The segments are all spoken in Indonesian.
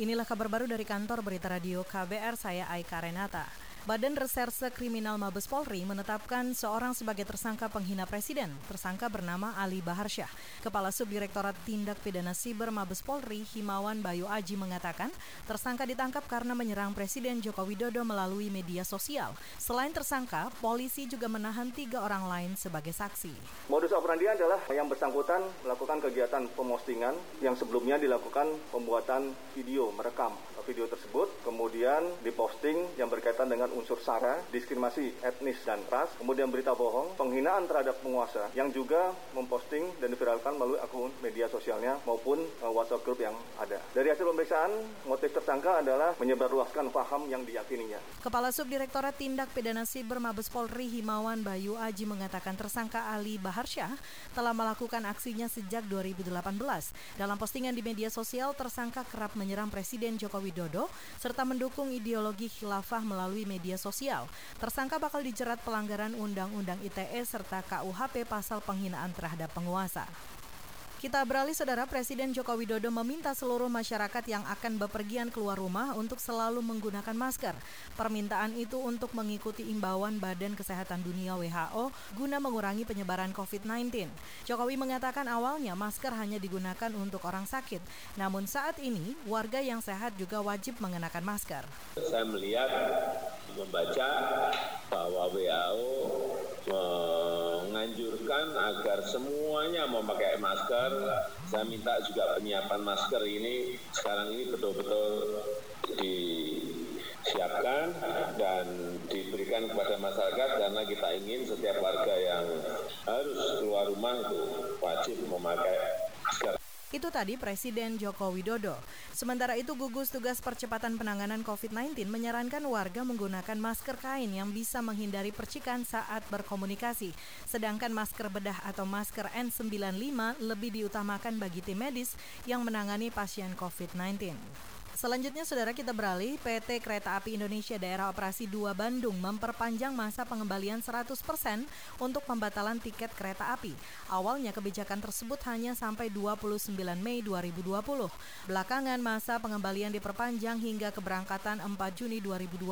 Inilah kabar baru dari kantor Berita Radio KBR, saya Aika Renata. Badan Reserse Kriminal Mabes Polri menetapkan seorang sebagai tersangka penghina presiden. Tersangka bernama Ali Baharsyah. Kepala Subdirektorat Tindak Pidana Siber Mabes Polri, Himawan Bayu Aji mengatakan, tersangka ditangkap karena menyerang Presiden Joko Widodo melalui media sosial. Selain tersangka, polisi juga menahan tiga orang lain sebagai saksi. Modus operandi adalah yang bersangkutan melakukan kegiatan pemostingan yang sebelumnya dilakukan pembuatan video merekam video tersebut, kemudian diposting yang berkaitan dengan unsur SARA, diskriminasi etnis dan ras, kemudian berita bohong, penghinaan terhadap penguasa, yang juga memposting dan diviralkan melalui akun media sosialnya maupun uh, WhatsApp grup yang ada. Dari hasil pemeriksaan, motif tersangka adalah menyebarluaskan paham yang diyakininya. Kepala Subdirektorat Tindak Pidana Siber Mabes Polri Himawan Bayu Aji mengatakan tersangka Ali Baharsyah telah melakukan aksinya sejak 2018. Dalam postingan di media sosial, tersangka kerap menyerang Presiden Joko Widodo serta mendukung ideologi khilafah melalui media media sosial. Tersangka bakal dijerat pelanggaran Undang-Undang ITE serta KUHP pasal penghinaan terhadap penguasa. Kita beralih saudara Presiden Joko Widodo meminta seluruh masyarakat yang akan bepergian keluar rumah untuk selalu menggunakan masker. Permintaan itu untuk mengikuti imbauan Badan Kesehatan Dunia WHO guna mengurangi penyebaran COVID-19. Jokowi mengatakan awalnya masker hanya digunakan untuk orang sakit, namun saat ini warga yang sehat juga wajib mengenakan masker. Saya melihat membaca bahwa WHO menganjurkan agar semuanya memakai masker. Saya minta juga penyiapan masker ini sekarang ini betul-betul disiapkan dan diberikan kepada masyarakat karena kita ingin setiap warga yang harus keluar rumah itu wajib memakai masker. Itu tadi Presiden Joko Widodo. Sementara itu gugus tugas percepatan penanganan COVID-19 menyarankan warga menggunakan masker kain yang bisa menghindari percikan saat berkomunikasi. Sedangkan masker bedah atau masker N95 lebih diutamakan bagi tim medis yang menangani pasien COVID-19. Selanjutnya, saudara kita beralih, PT Kereta Api Indonesia Daerah Operasi 2 Bandung memperpanjang masa pengembalian 100% untuk pembatalan tiket kereta api. Awalnya kebijakan tersebut hanya sampai 29 Mei 2020. Belakangan masa pengembalian diperpanjang hingga keberangkatan 4 Juni 2020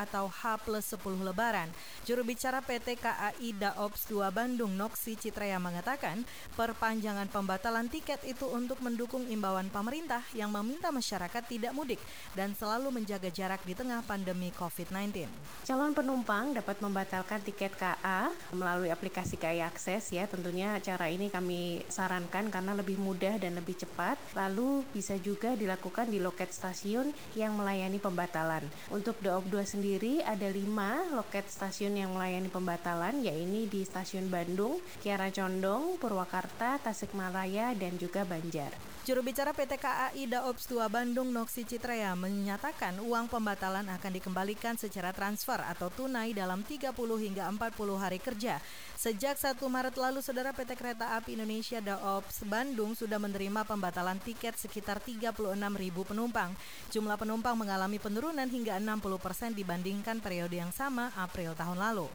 atau H plus 10 Lebaran. Juru bicara PT KAI Daops 2 Bandung Noksi Citraya mengatakan, perpanjangan pembatalan tiket itu untuk mendukung imbauan pemerintah yang meminta masyarakat tidak tidak mudik dan selalu menjaga jarak di tengah pandemi COVID-19. Calon penumpang dapat membatalkan tiket KA melalui aplikasi KAI Akses ya. Tentunya cara ini kami sarankan karena lebih mudah dan lebih cepat. Lalu bisa juga dilakukan di loket stasiun yang melayani pembatalan. Untuk Daop 2 sendiri ada 5 loket stasiun yang melayani pembatalan yaitu di Stasiun Bandung, Kiara Condong, Purwakarta, Tasikmalaya dan juga Banjar. Juru bicara PT KAI Daops 2 Bandung Noksi Citraya menyatakan uang pembatalan akan dikembalikan secara transfer atau tunai dalam 30 hingga 40 hari kerja. Sejak 1 Maret lalu, Saudara PT Kereta Api Indonesia Daops Bandung sudah menerima pembatalan tiket sekitar 36 ribu penumpang. Jumlah penumpang mengalami penurunan hingga 60 persen dibandingkan periode yang sama April tahun lalu.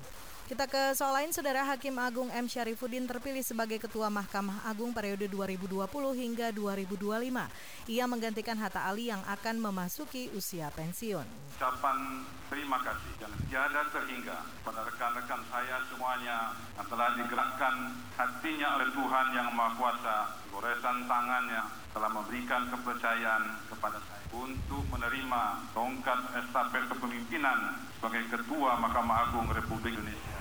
Kita ke soal lain, Saudara Hakim Agung M. Syarifuddin terpilih sebagai Ketua Mahkamah Agung periode 2020 hingga 2025. Ia menggantikan Hatta Ali yang akan memasuki usia pensiun. Ucapan terima kasih dan tiada terhingga pada rekan-rekan saya semuanya yang telah digerakkan hatinya oleh Tuhan Yang Maha Kuasa, goresan tangannya telah memberikan kepercayaan kepada saya untuk menerima tongkat estafet kepemimpinan sebagai Ketua Mahkamah Agung Republik Indonesia ke-14.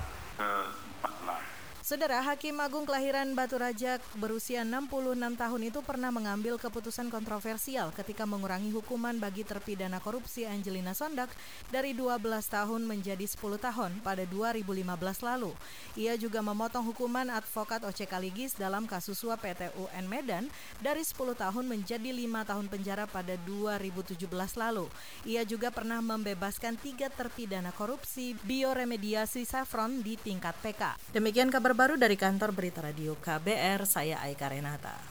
Saudara Hakim Agung kelahiran Batu Raja berusia 66 tahun itu pernah mengambil keputusan kontroversial ketika mengurangi hukuman bagi terpidana korupsi Angelina Sondak dari 12 tahun menjadi 10 tahun pada 2015 lalu. Ia juga memotong hukuman advokat Oce Kaligis dalam kasus suap PT UN Medan dari 10 tahun menjadi 5 tahun penjara pada 2017 lalu. Ia juga pernah membebaskan tiga terpidana korupsi bioremediasi Saffron di tingkat PK. Demikian kabar baru dari kantor Berita Radio KBR, saya Aika Renata.